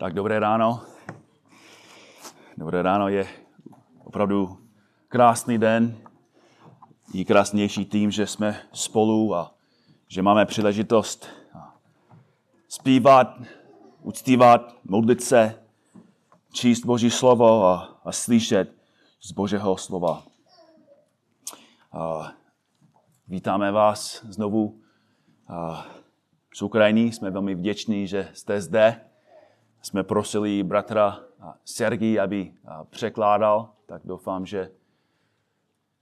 Tak dobré ráno. Dobré ráno je opravdu krásný den. Je krásnější tím, že jsme spolu a že máme příležitost zpívat, uctívat, modlit se, číst Boží slovo a, a slyšet z Božího slova. A vítáme vás znovu a z Ukrajiny. Jsme velmi vděční, že jste zde jsme prosili bratra Sergi, aby překládal, tak doufám, že,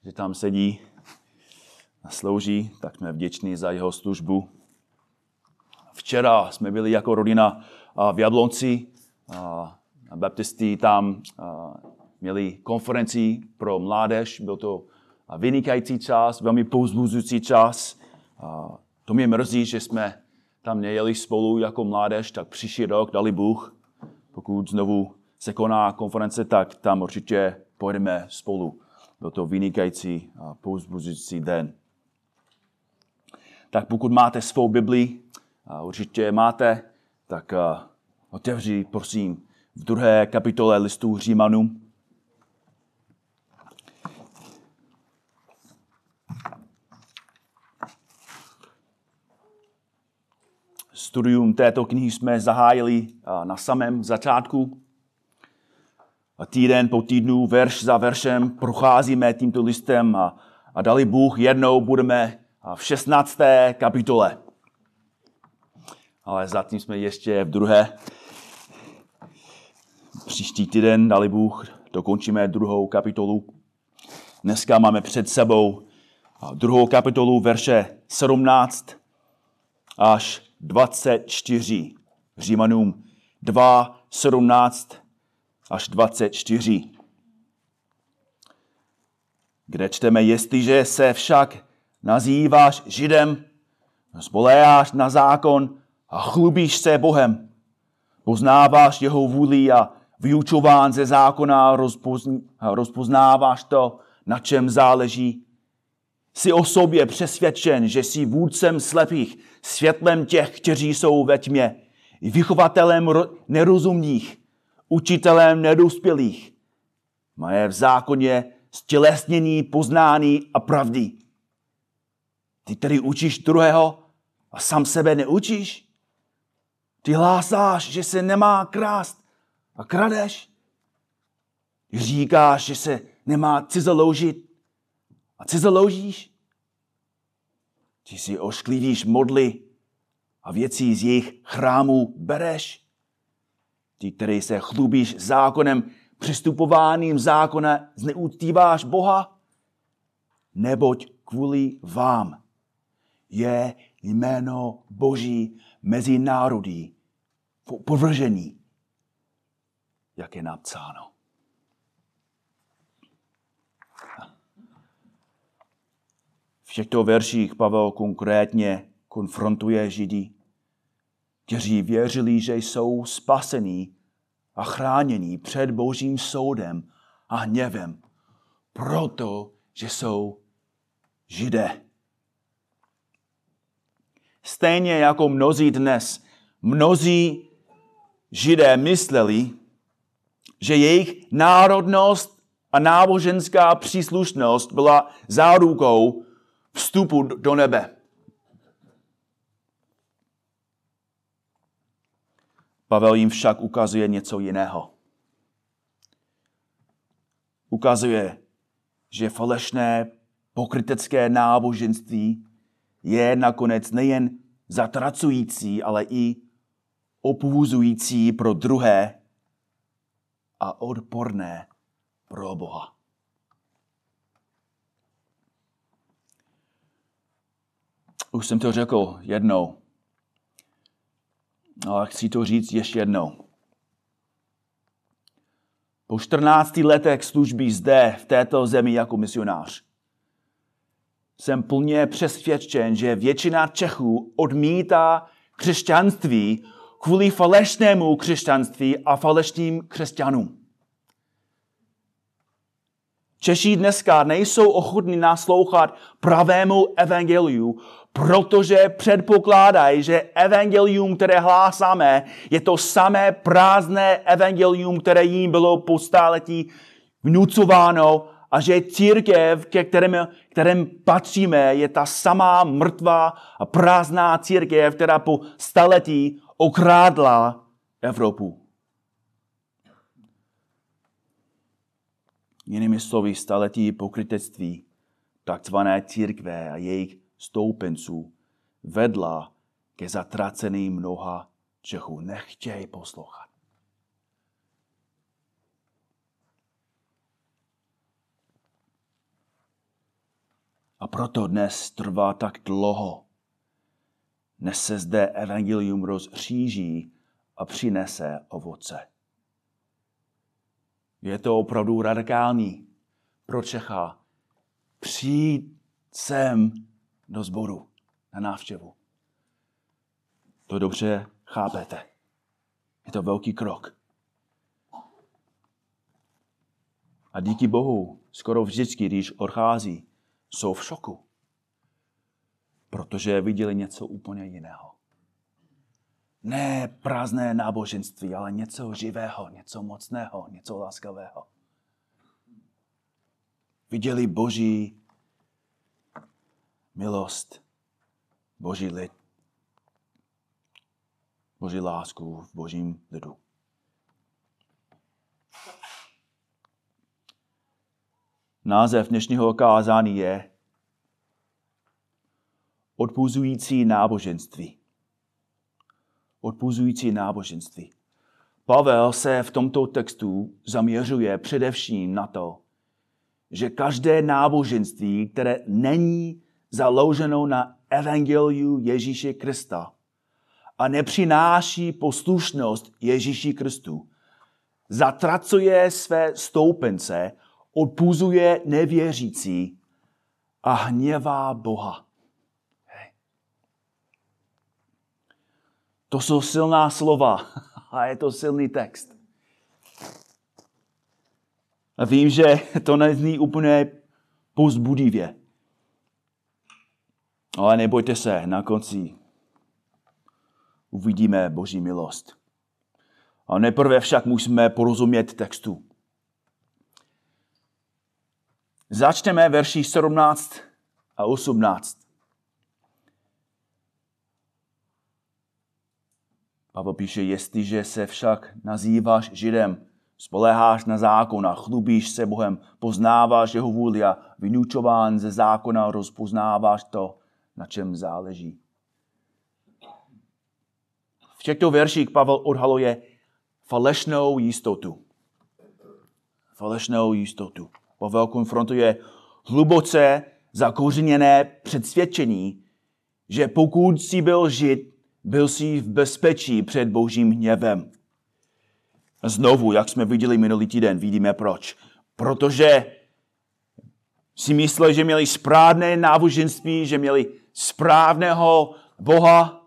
že tam sedí a slouží, tak jsme vděční za jeho službu. Včera jsme byli jako rodina v Jablonci, baptisti tam měli konferenci pro mládež, byl to vynikající čas, velmi pouzbuzující čas. To mě mrzí, že jsme tam nejeli spolu jako mládež, tak příští rok, dali Bůh, pokud znovu se koná konference, tak tam určitě pojedeme spolu. Byl to vynikající a pouzbuzující den. Tak pokud máte svou Bibli, a určitě máte, tak otevři, prosím, v druhé kapitole listu Římanům. Studium této knihy jsme zahájili na samém začátku. Týden po týdnu, verš za veršem, procházíme tímto listem a, a dali Bůh jednou budeme v 16. kapitole. Ale zatím jsme ještě v druhé. Příští týden, dali Bůh, dokončíme druhou kapitolu. Dneska máme před sebou druhou kapitolu, verše 17 až 24. Římanům 2, 17 až 24. Kde čteme, jestliže se však nazýváš Židem, spoléháš na zákon a chlubíš se Bohem, poznáváš jeho vůli a vyučován ze zákona rozpoznáváš to, na čem záleží, Jsi o sobě přesvědčen, že jsi vůdcem slepých, světlem těch, kteří jsou ve tmě, vychovatelem nerozumných, učitelem nedospělých. Maje v zákoně stělesnění, poznání a pravdy. Ty tedy učíš druhého a sám sebe neučíš? Ty hlásáš, že se nemá krást a kradeš? Říkáš, že se nemá cizoloužit a cizoloužíš? Ty si ošklivíš modly a věcí z jejich chrámů bereš? Ty, který se chlubíš zákonem, přistupováním zákona, zneúctíváš Boha? Neboť kvůli vám je jméno Boží mezi národy povržení, jak je napsáno. V těchto verších Pavel konkrétně konfrontuje Židy, kteří věřili, že jsou spasení a chránění před božím soudem a hněvem, proto, že jsou židé. Stejně jako mnozí dnes, mnozí židé mysleli, že jejich národnost a náboženská příslušnost byla zárukou vstupu do nebe. Pavel jim však ukazuje něco jiného. Ukazuje, že falešné pokrytecké náboženství je nakonec nejen zatracující, ale i opůzující pro druhé a odporné pro Boha. Už jsem to řekl jednou, ale chci to říct ještě jednou. Po 14 letech služby zde, v této zemi jako misionář, jsem plně přesvědčen, že většina Čechů odmítá křesťanství kvůli falešnému křesťanství a falešným křesťanům. Češi dneska nejsou ochotní naslouchat pravému evangeliu, protože předpokládají, že evangelium, které hlásáme, je to samé prázdné evangelium, které jim bylo po stáletí vnucováno a že církev, ke kterém, kterém patříme, je ta samá mrtvá a prázdná církev, která po staletí okrádla Evropu. Jinými slovy, staletí pokrytectví, takzvané církve a jejich stoupenců vedla ke zatraceným mnoha Čechů. Nechtějí poslouchat. A proto dnes trvá tak dlouho, než se zde evangelium rozříží a přinese ovoce. Je to opravdu radikální pro Čecha přijít sem do sboru na návštěvu. To dobře chápete. Je to velký krok. A díky Bohu, skoro vždycky, když odchází, jsou v šoku. Protože viděli něco úplně jiného. Ne prázdné náboženství, ale něco živého, něco mocného, něco láskavého. Viděli Boží milost, Boží lid, Boží lásku v Božím lidu. Název dnešního kázání je Odpuzující náboženství. Odpuzující náboženství. Pavel se v tomto textu zaměřuje především na to, že každé náboženství, které není založeno na evangeliu Ježíše Krista a nepřináší poslušnost Ježíši Kristu, zatracuje své stoupence, odpuzuje nevěřící a hněvá Boha. To jsou silná slova a je to silný text. A vím, že to nezní úplně pozbudivě. Ale nebojte se, na konci uvidíme Boží milost. A nejprve však musíme porozumět textu. Začneme verši 17 a 18. Pavel píše, jestliže se však nazýváš Židem, spoleháš na zákon a chlubíš se Bohem, poznáváš jeho vůli a vynučován ze zákona rozpoznáváš to, na čem záleží. V těchto verších Pavel odhaluje falešnou jistotu. Falešnou jistotu. Pavel konfrontuje hluboce zakořeněné předsvědčení, že pokud si byl žid, byl si v bezpečí před božím hněvem. Znovu, jak jsme viděli minulý týden, vidíme proč. Protože si mysleli, že měli správné náboženství, že měli správného Boha,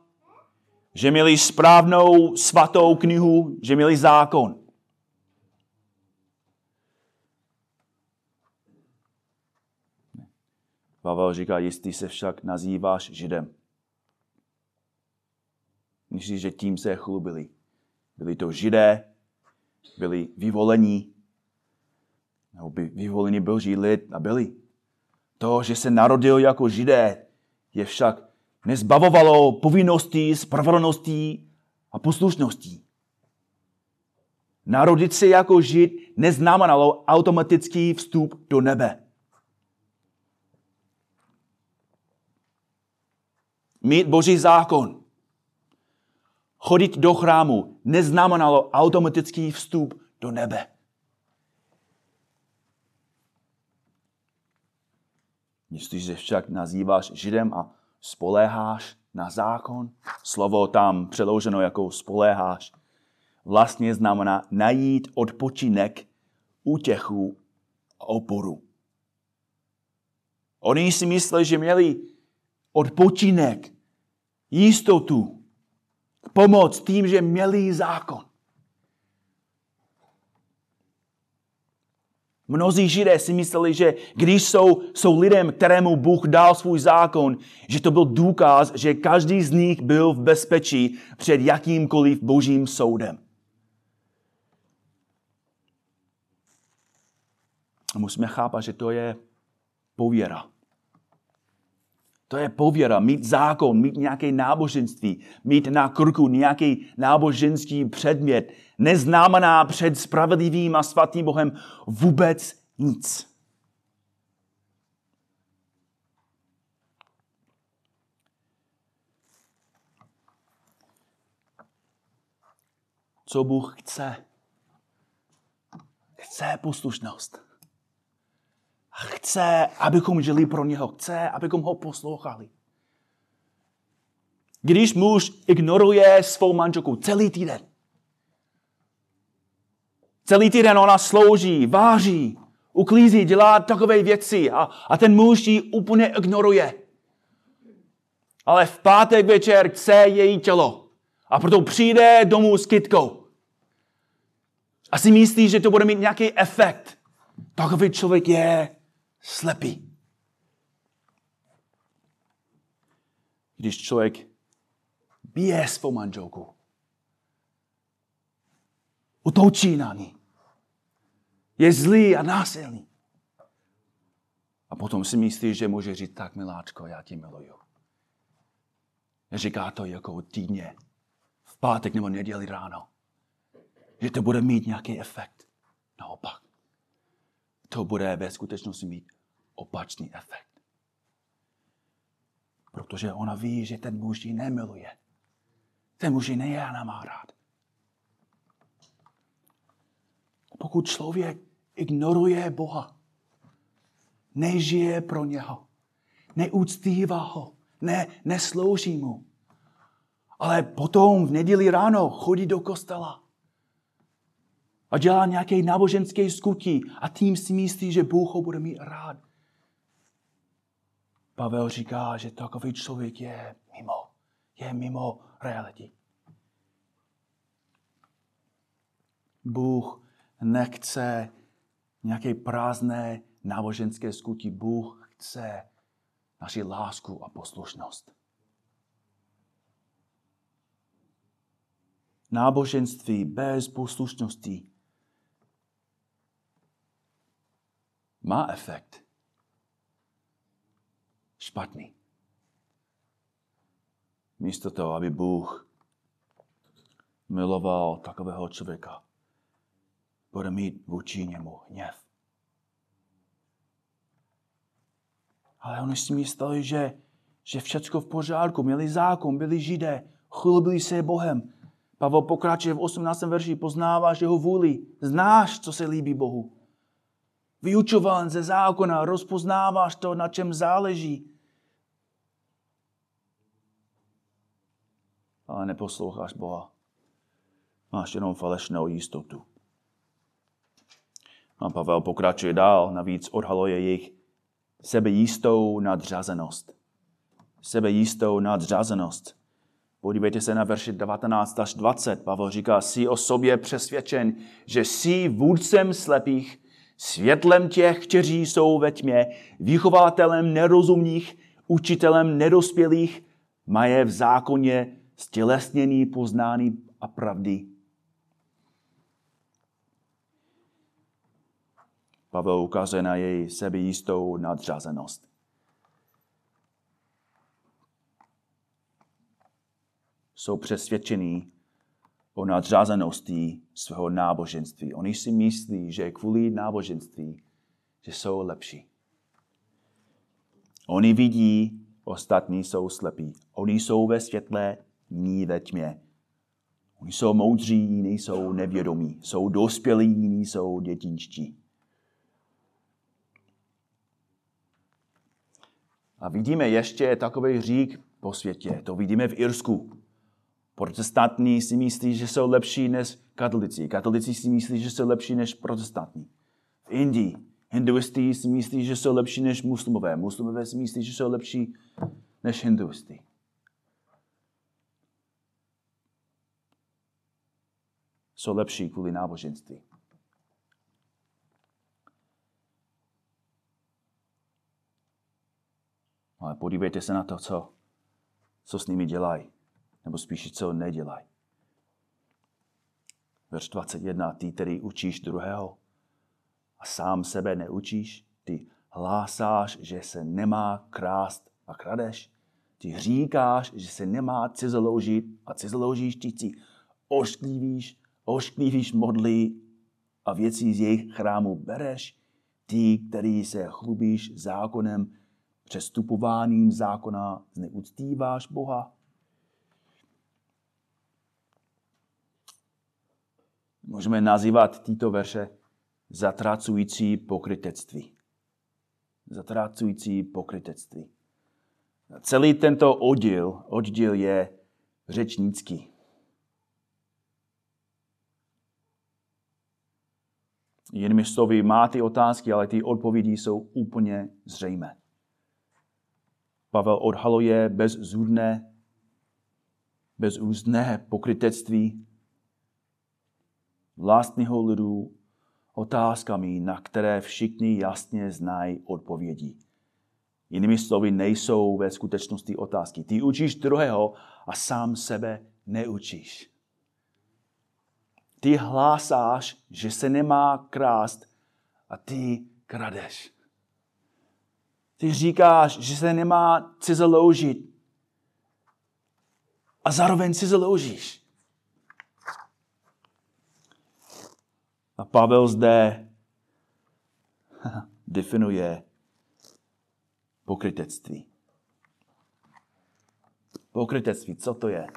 že měli správnou svatou knihu, že měli zákon. Pavel říká, jestli se však nazýváš Židem. Myslíš, že tím se chlubili. Byli to Židé, byli vyvolení, nebo by vyvolení boží lid a byli. To, že se narodil jako Židé, je však nezbavovalo povinností, spravedlností a poslušností. Narodit se jako žid neznamenalo automatický vstup do nebe. Mít boží zákon, chodit do chrámu neznamenalo automatický vstup do nebe. Jestliže však nazýváš Židem a spoléháš na zákon, slovo tam přeloženo jako spoléháš, vlastně znamená najít odpočinek, útěchu a oporu. Oni si mysleli, že měli odpočinek, jistotu, pomoc tím, že měli zákon. Mnozí židé si mysleli, že když jsou, jsou lidem, kterému Bůh dal svůj zákon, že to byl důkaz, že každý z nich byl v bezpečí před jakýmkoliv božím soudem. A musíme chápat, že to je pověra. To je pověra, mít zákon, mít nějaké náboženství, mít na krku nějaký náboženský předmět, neznamená před spravedlivým a svatým Bohem vůbec nic. Co Bůh chce? Chce poslušnost. Chce, abychom žili pro něho. Chce, abychom ho poslouchali. Když muž ignoruje svou manželku celý týden, celý týden ona slouží, váří, uklízí, dělá takové věci a, a ten muž ji úplně ignoruje. Ale v pátek večer chce její tělo a proto přijde domů s kytkou. A si myslí, že to bude mít nějaký efekt. Takový člověk je slepý. Když člověk bije svou manželku, utoučí na ní, je zlý a násilný. A potom si myslí, že může říct, tak miláčko, já tě miluju. Říká to jako týdně, v pátek nebo neděli ráno. Že to bude mít nějaký efekt. Naopak to bude ve skutečnosti mít opačný efekt. Protože ona ví, že ten muž ji nemiluje. Ten muž ji nemá rád. Pokud člověk ignoruje Boha, nežije pro něho, neúctívá ho, ne, neslouží mu, ale potom v neděli ráno chodí do kostela, a dělá nějaké náboženské skutí a tím si myslí, že Bůh ho bude mít rád. Pavel říká, že takový člověk je mimo, je mimo reality. Bůh nechce nějaké prázdné náboženské skutí. Bůh chce naši lásku a poslušnost. Náboženství bez poslušnosti má efekt. Špatný. Místo toho, aby Bůh miloval takového člověka, bude mít vůči němu hněv. Ale oni si mysleli, že, že všechno v pořádku, měli zákon, byli židé, chlubili se Bohem. Pavel pokračuje v 18. verši, poznáváš jeho vůli, znáš, co se líbí Bohu vyučován ze zákona, rozpoznáváš to, na čem záleží. Ale neposloucháš Boha. Máš jenom falešnou jistotu. A Pavel pokračuje dál, navíc odhaluje jejich sebejistou nadřazenost. Sebejistou nadřazenost. Podívejte se na verši 19 až 20. Pavel říká, jsi o sobě přesvědčen, že jsi vůdcem slepých světlem těch, kteří jsou ve tmě, vychovatelem nerozumných, učitelem nedospělých, mají v zákoně stělesněný poznání a pravdy. Pavel ukazuje na její sebejistou nadřazenost. Jsou přesvědčení, o nadřazenosti svého náboženství. Oni si myslí, že kvůli náboženství, že jsou lepší. Oni vidí, ostatní jsou slepí. Oni jsou ve světle, ní ve tmě. Oni jsou moudří, jiní jsou nevědomí. Jsou dospělí, jiní jsou dětinčtí. A vidíme ještě takový řík po světě. To vidíme v Irsku. Protestantní si myslí, že jsou lepší než katolici. Katolici si myslí, že jsou lepší než protestantní. V Indii hinduisti si myslí, že jsou lepší než muslimové. Muslimové si myslí, že jsou lepší než hinduisti. Jsou lepší kvůli náboženství. Ale podívejte se na to, co, co s nimi dělají. Nebo spíše, co nedělají. Verš 21. Ty, který učíš druhého a sám sebe neučíš, ty hlásáš, že se nemá krást a kradeš. Ty říkáš, že se nemá cizeloužit a cizeloužíš, ty si ošklivíš, ošklivíš modlí a věcí z jejich chrámu bereš. Ty, který se chlubíš zákonem, přestupováním zákona, zneuctíváš Boha. Můžeme nazývat tyto verše zatracující pokrytectví. Zatracující pokrytectví. Celý tento oddíl, oddíl je řečnický. Jinými slovy, má ty otázky, ale ty odpovědi jsou úplně zřejmé. Pavel odhaluje bezzudné, bezúzné pokrytectví vlastního lidu otázkami, na které všichni jasně znají odpovědi. Jinými slovy, nejsou ve skutečnosti otázky. Ty učíš druhého a sám sebe neučíš. Ty hlásáš, že se nemá krást a ty kradeš. Ty říkáš, že se nemá cizeloužit a zároveň cizeloužíš. A Pavel zde definuje pokrytectví. Pokrytectví, co to je?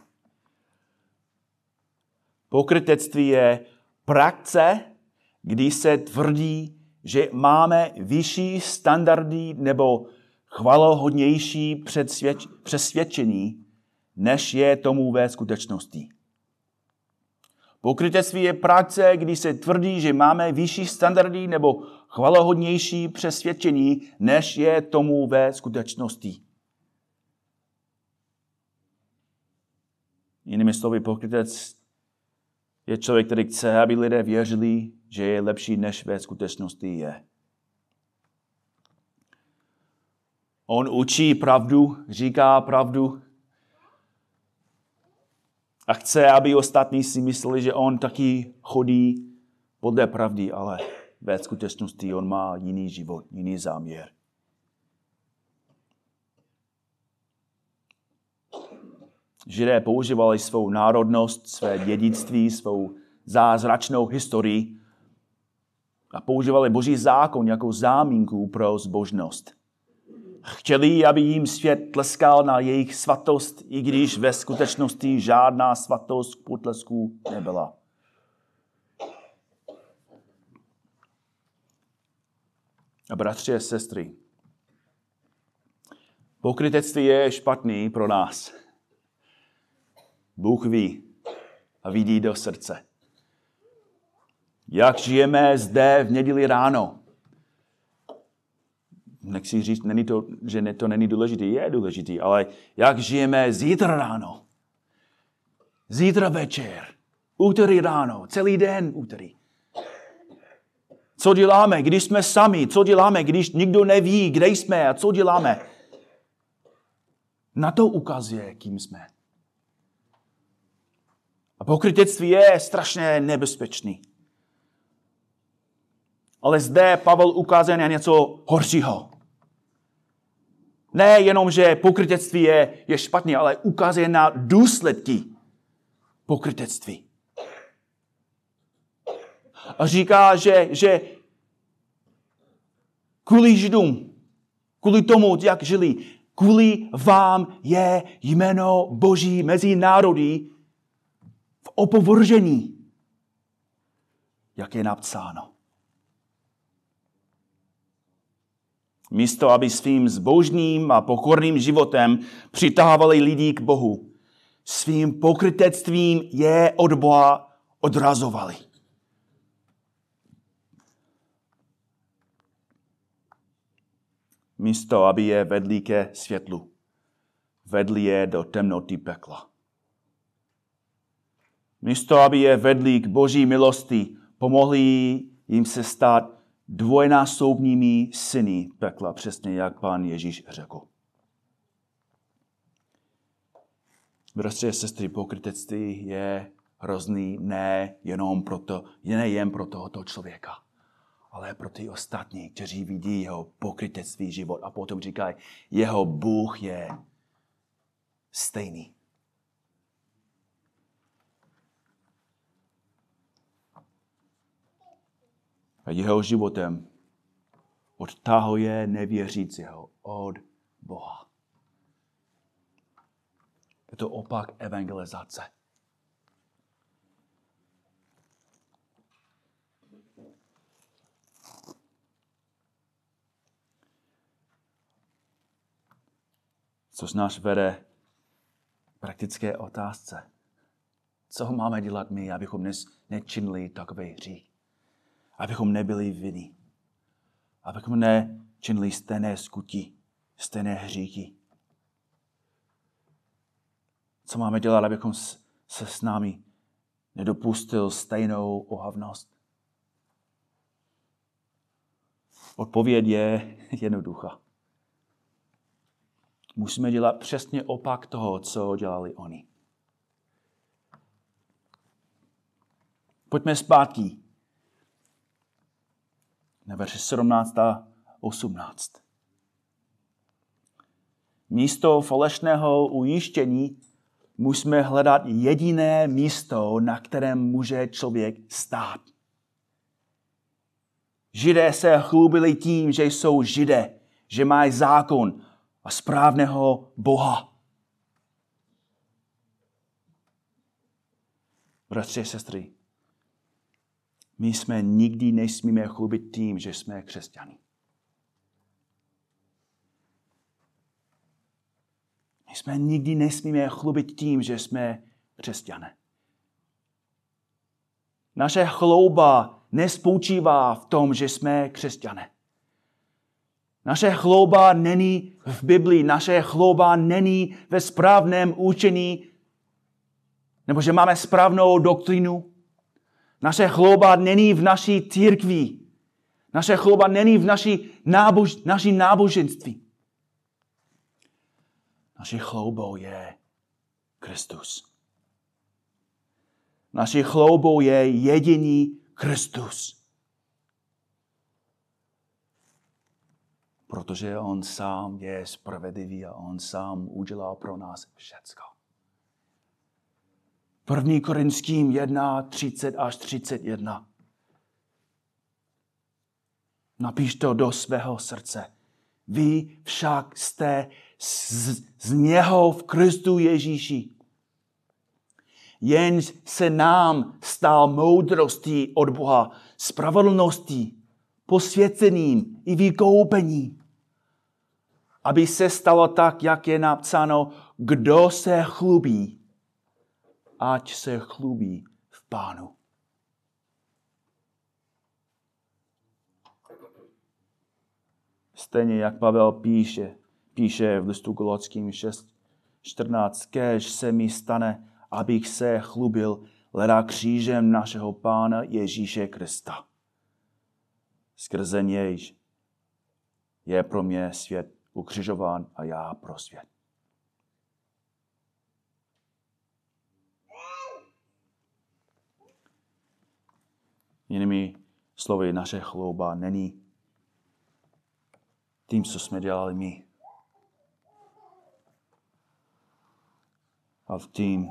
Pokrytectví je praxe, kdy se tvrdí, že máme vyšší standardy nebo chvalohodnější přesvědčení, než je tomu ve skutečnosti. Pokrytectví je praxe, kdy se tvrdí, že máme vyšší standardy nebo chvalohodnější přesvědčení, než je tomu ve skutečnosti. Jinými slovy, pokrytec je člověk, který chce, aby lidé věřili, že je lepší, než ve skutečnosti je. On učí pravdu, říká pravdu a chce, aby ostatní si mysleli, že on taky chodí podle pravdy, ale ve skutečnosti on má jiný život, jiný záměr. Židé používali svou národnost, své dědictví, svou zázračnou historii a používali boží zákon jako záminku pro zbožnost. Chtěli, aby jim svět tleskal na jejich svatost, i když ve skutečnosti žádná svatost k potlesku nebyla. A bratři a sestry, pokrytectví je špatný pro nás. Bůh ví a vidí do srdce. Jak žijeme zde v neděli ráno. Nechci říct, není to, že to není důležité, je důležité, ale jak žijeme zítra ráno, zítra večer, úterý ráno, celý den úterý. Co děláme, když jsme sami? Co děláme, když nikdo neví, kde jsme a co děláme? Na to ukazuje, kým jsme. A pokrytectví je strašně nebezpečný. Ale zde Pavel ukazuje na něco horšího. Ne jenom, že pokrytectví je, je špatný, ale ukazuje na důsledky pokrytectví. A říká, že, že kvůli Židům, kvůli tomu, jak žili, kvůli vám je jméno Boží mezi národy v opovržení, jak je napsáno. Místo, aby svým zbožným a pokorným životem přitávali lidi k Bohu, svým pokrytectvím je od Boha odrazovali. Místo, aby je vedli ke světlu, vedli je do temnoty pekla. Místo, aby je vedli k boží milosti, pomohli jim se stát dvojnásobnými syny pekla, přesně jak pán Ježíš řekl. Bratře, a sestry, pokrytectví je hrozný ne jenom proto, ne jen pro tohoto člověka, ale pro ty ostatní, kteří vidí jeho pokrytectví život a potom říkají, jeho Bůh je stejný. A jeho životem odtahuje nevěřícího od Boha. Je to opak evangelizace. Což nás vede praktické otázce. Co máme dělat my, abychom dnes nečinili takové hřích? Abychom nebyli vinni. Abychom nečinili stejné skutí, stejné hříchy. Co máme dělat, abychom se s námi nedopustil stejnou ohavnost? Odpověď je jednoduchá. Musíme dělat přesně opak toho, co dělali oni. Pojďme zpátky na verši 17 a 18. Místo falešného ujištění musíme hledat jediné místo, na kterém může člověk stát. Židé se chlubili tím, že jsou židé, že mají zákon a správného Boha. Bratři a sestry, my jsme nikdy nesmíme chlubit tím, že jsme křesťani. My jsme nikdy nesmíme chlubit tím, že jsme křesťané. Naše chlouba nespočívá v tom, že jsme křesťané. Naše chlouba není v Biblii, naše chlouba není ve správném učení, nebo že máme správnou doktrinu. Naše chlouba není v naší církvi. Naše chlouba není v naší, nábož, naší náboženství. Naší chloubou je Kristus. Naší chloubou je jediný Kristus. Protože on sám je spravedlivý a on sám udělal pro nás všecko. 1. Korinským 1, 30 až 31. Napiš to do svého srdce. Vy však jste z, z něho v Kristu Ježíši. Jen se nám stal moudrostí od Boha, spravedlností, posvěceným i vykoupením. Aby se stalo tak, jak je napsáno, kdo se chlubí, ať se chlubí v pánu. Stejně jak Pavel píše, píše v listu Kolockým 6, 14, kež se mi stane, abych se chlubil leda křížem našeho Pána Ježíše Krista. Skrze něj je pro mě svět ukřižován a já pro svět. Jinými slovy, naše chlouba není tím, co jsme dělali my. A v tím,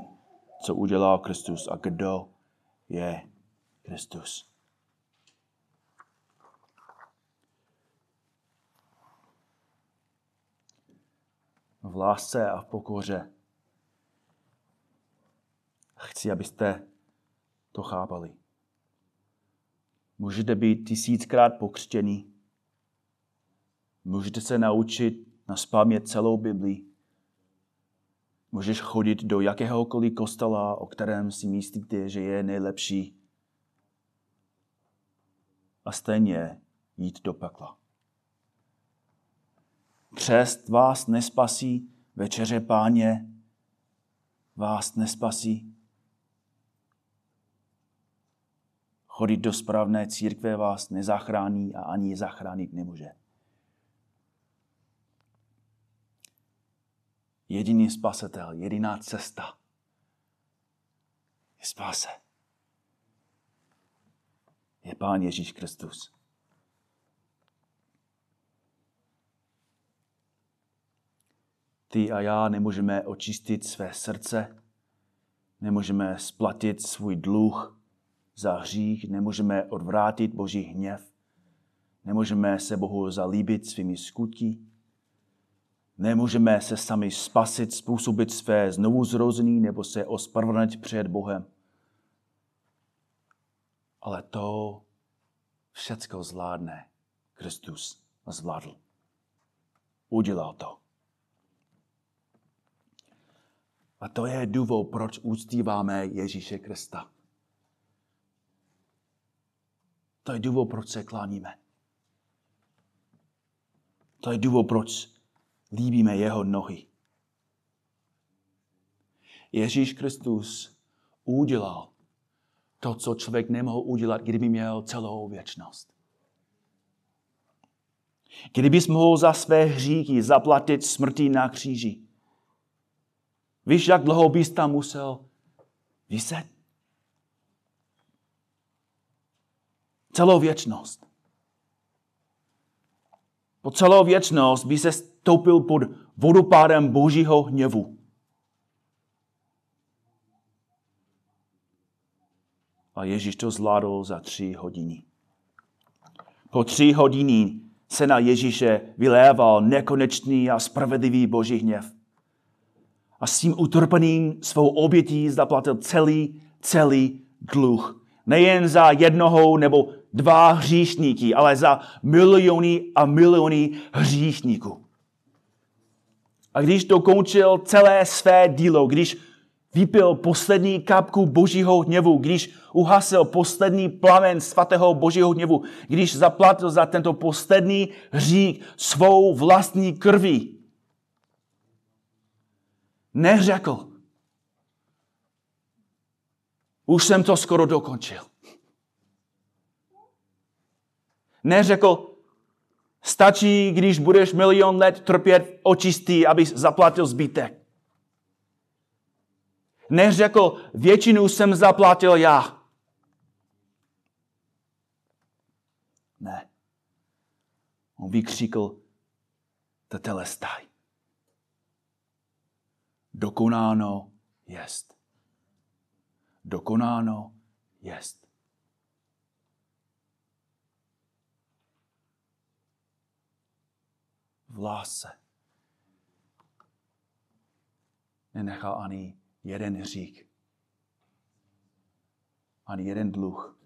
co udělal Kristus a kdo je Kristus. V lásce a v pokoře. Chci, abyste to chápali. Můžete být tisíckrát pokřtěný. Můžete se naučit na spamět celou Biblii. Můžeš chodit do jakéhokoliv kostela, o kterém si myslíte, že je nejlepší. A stejně jít do pekla. Křest vás nespasí, večeře páně vás nespasí. Chodit do správné církve vás nezachrání a ani zachránit nemůže. Jediný spasitel, jediná cesta je spáse. Je Pán Ježíš Kristus. Ty a já nemůžeme očistit své srdce, nemůžeme splatit svůj dluh za hřích, nemůžeme odvrátit Boží hněv, nemůžeme se Bohu zalíbit svými skutky, nemůžeme se sami spasit, způsobit své znovuzrození nebo se ospravedlnit před Bohem. Ale to všecko zvládne Kristus zvládl. Udělal to. A to je důvod, proč úctíváme Ježíše Krista. To je důvod, proč se kláníme. To je důvod, proč líbíme jeho nohy. Ježíš Kristus udělal to, co člověk nemohl udělat, kdyby měl celou věčnost. Kdybys mohl za své hříky zaplatit smrtí na kříži, Víš, jak dlouho bys tam musel vyset? Celou věčnost. Po celou věčnost by se stoupil pod vodopádem božího hněvu. A Ježíš to zvládl za tři hodiny. Po tři hodiny se na Ježíše vyléval nekonečný a spravedlivý boží hněv a s tím utrpením svou obětí zaplatil celý, celý dluh. Nejen za jednoho nebo dva hříšníky, ale za miliony a miliony hříšníků. A když dokončil celé své dílo, když vypil poslední kapku božího hněvu, když uhasil poslední plamen svatého božího hněvu, když zaplatil za tento poslední hřích svou vlastní krví, neřekl. Už jsem to skoro dokončil. Neřekl, stačí, když budeš milion let trpět očistý, abys zaplatil zbytek. Neřekl, většinu jsem zaplatil já. Ne. On vykřikl, tetelestaj dokonáno jest. Dokonáno jest. V lásce nenechal ani jeden hřích, ani jeden dluh.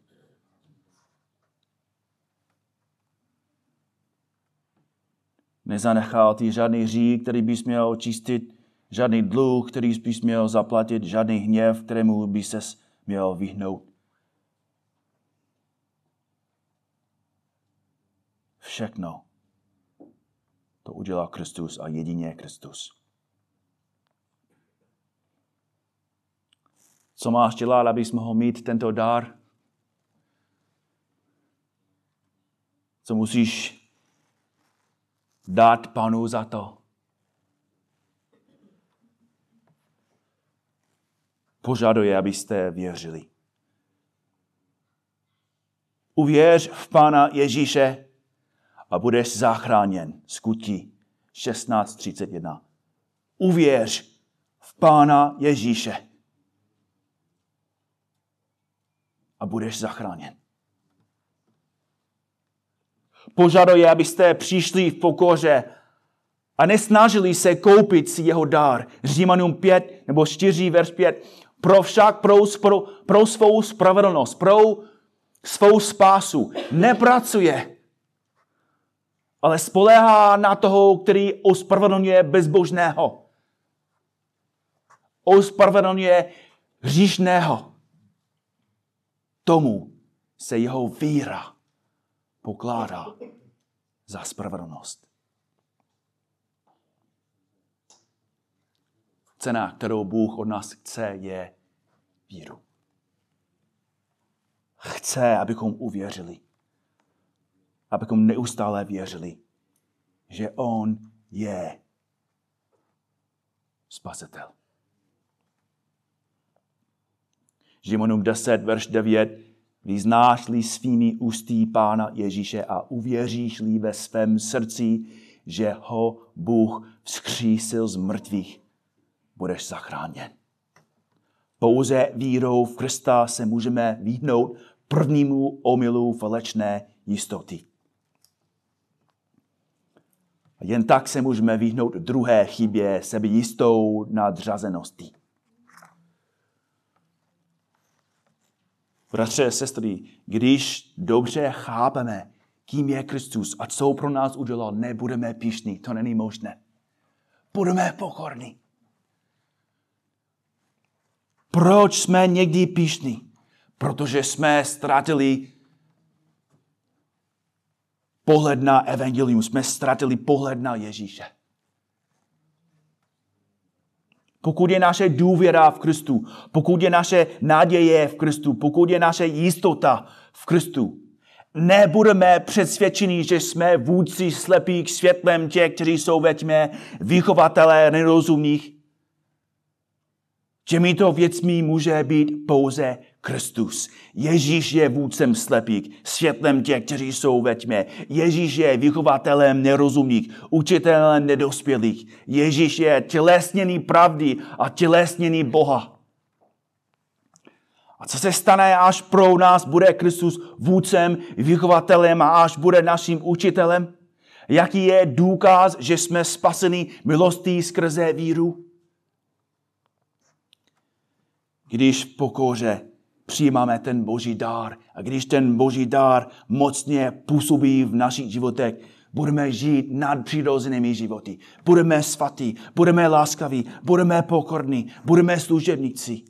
Nezanechal ty žádný hřích, který bys měl očistit žádný dluh, který bys měl zaplatit, žádný hněv, kterému by se měl vyhnout. Všechno to udělal Kristus a jedině Kristus. Co máš dělat, abys mohl mít tento dar? Co musíš dát panu za to? požaduje, abyste věřili. Uvěř v Pána Ježíše a budeš zachráněn. Skutí 16.31. Uvěř v Pána Ježíše a budeš zachráněn. Požaduje, abyste přišli v pokoře a nesnažili se koupit si jeho dár. Římanům 5 nebo 4, verš 5 pro však pro, pro, pro svou spravedlnost, pro svou spásu nepracuje, ale spolehá na toho, který ospravedlňuje bezbožného. Ospravedlňuje hříšného. Tomu se jeho víra pokládá za spravedlnost. Cena, kterou Bůh od nás chce, je víru. Chce, abychom uvěřili. Abychom neustále věřili, že On je spasitel. Žimonům 10, verš 9. Vyznáš-li svými ústy Pána Ježíše a uvěříš-li ve svém srdci, že ho Bůh vzkřísil z mrtvých, budeš zachráněn. Pouze vírou v Krista se můžeme vyhnout prvnímu omylu falečné jistoty. Jen tak se můžeme vyhnout druhé chybě sebejistou nadřazeností. Bratře sestry, když dobře chápeme, kým je Kristus a co pro nás udělal, nebudeme pišní. To není možné. Budeme pokorní. Proč jsme někdy pišní? Protože jsme ztratili pohled na evangelium, jsme ztratili pohled na Ježíše. Pokud je naše důvěra v Kristu, pokud je naše naděje v Kristu, pokud je naše jistota v Kristu, nebudeme přesvědčeni, že jsme vůdci slepí k světlem těch, kteří jsou ve tmě, vychovatelé nerozumných. Těmito věcmi může být pouze Kristus. Ježíš je vůdcem slepých, světlem těch, kteří jsou ve tmě. Ježíš je vychovatelem nerozumných, učitelem nedospělých. Ježíš je tělesněný pravdy a tělesněný Boha. A co se stane, až pro nás bude Kristus vůdcem, vychovatelem a až bude naším učitelem? Jaký je důkaz, že jsme spaseni milostí skrze víru? Když v pokoře přijímáme ten boží dár a když ten boží dár mocně působí v našich životech, budeme žít nad přirozenými životy. Budeme svatí, budeme láskaví, budeme pokorní, budeme služebníci.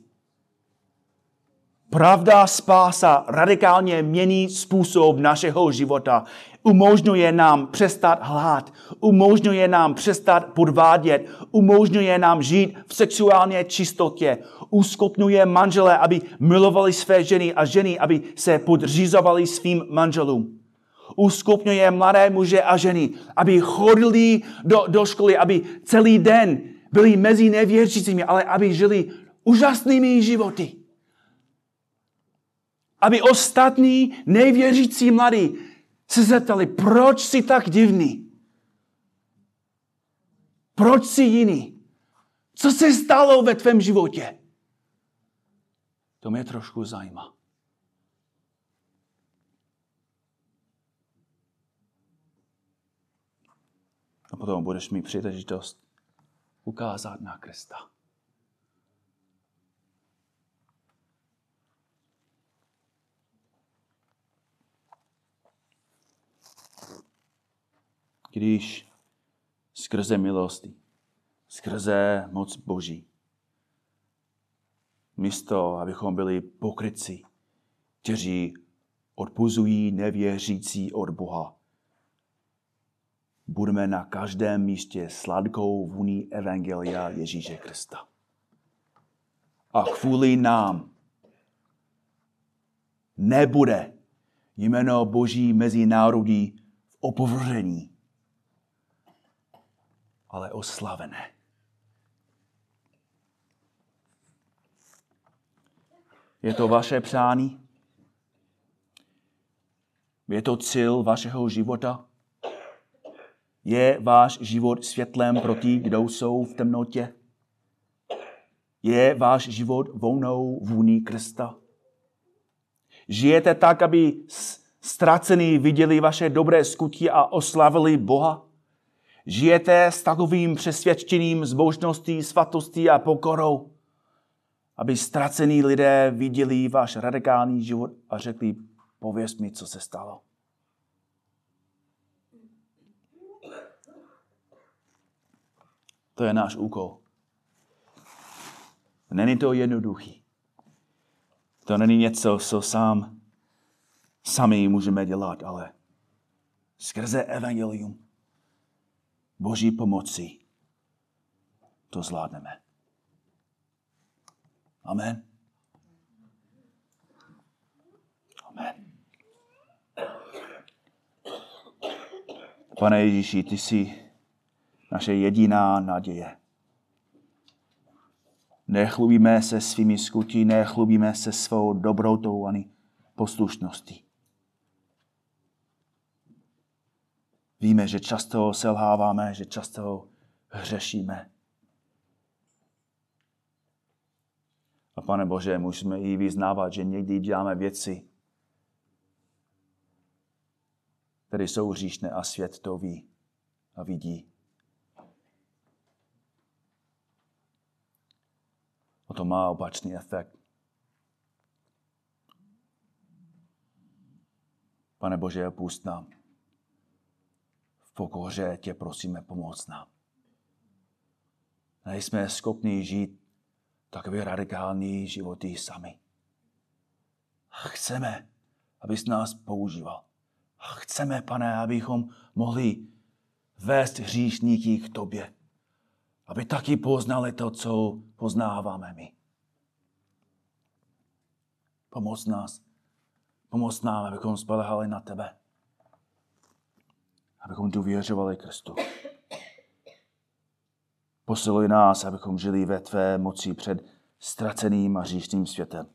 Pravda spása radikálně mění způsob našeho života. Umožňuje nám přestat hlát, umožňuje nám přestat podvádět, umožňuje nám žít v sexuálně čistotě, uskopňuje manžele, aby milovali své ženy a ženy, aby se podřizovali svým manželům. Uskopňuje mladé muže a ženy, aby chodili do, do školy, aby celý den byli mezi nevěřícími, ale aby žili úžasnými životy. Aby ostatní nejvěřící mladí se zeptali, proč jsi tak divný? Proč jsi jiný? Co se stalo ve tvém životě? To mě trošku zajímá. A potom budeš mít příležitost ukázat na Krista. Když skrze milosti, skrze moc Boží, místo, abychom byli pokryci, kteří odpuzují nevěřící od Boha, budeme na každém místě sladkou vůní Evangelia Ježíše Krista. A kvůli nám nebude jméno Boží mezi národy v opovržení ale oslavené. Je to vaše přání? Je to cíl vašeho života? Je váš život světlem pro ty, kdo jsou v temnotě? Je váš život volnou vůní Krista? Žijete tak, aby ztracení viděli vaše dobré skutky a oslavili Boha? Žijete s takovým přesvědčením zbožností, svatostí a pokorou, aby ztracení lidé viděli váš radikální život a řekli, pověz mi, co se stalo. To je náš úkol. Není to jednoduchý. To není něco, co sám, sami můžeme dělat, ale skrze evangelium Boží pomoci to zvládneme. Amen. Amen. Pane Ježíši, ty jsi naše jediná naděje. Nechlubíme se svými skutí, nechlubíme se svou dobrotou ani poslušností. Víme, že často selháváme, že často hřešíme. A pane Bože, musíme i vyznávat, že někdy děláme věci, které jsou hříšné a svět to ví a vidí. A to má opačný efekt. Pane Bože, pust nám. Pokoře tě prosíme pomoc nám. Nejsme schopni žít takové radikální životy sami. A chceme, abys nás používal. A chceme, pane, abychom mohli vést hříšníky k tobě. Aby taky poznali to, co poznáváme my. Pomoz nás. Pomoz nám, abychom spolehali na tebe. Abychom důvěřovali Kristu. Posiluj nás, abychom žili ve tvé moci před ztraceným a hříšným světem.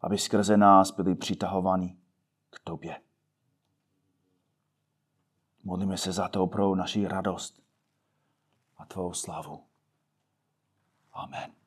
Aby skrze nás byli přitahováni k tobě. Modlíme se za to pro naši radost a tvou slavu. Amen.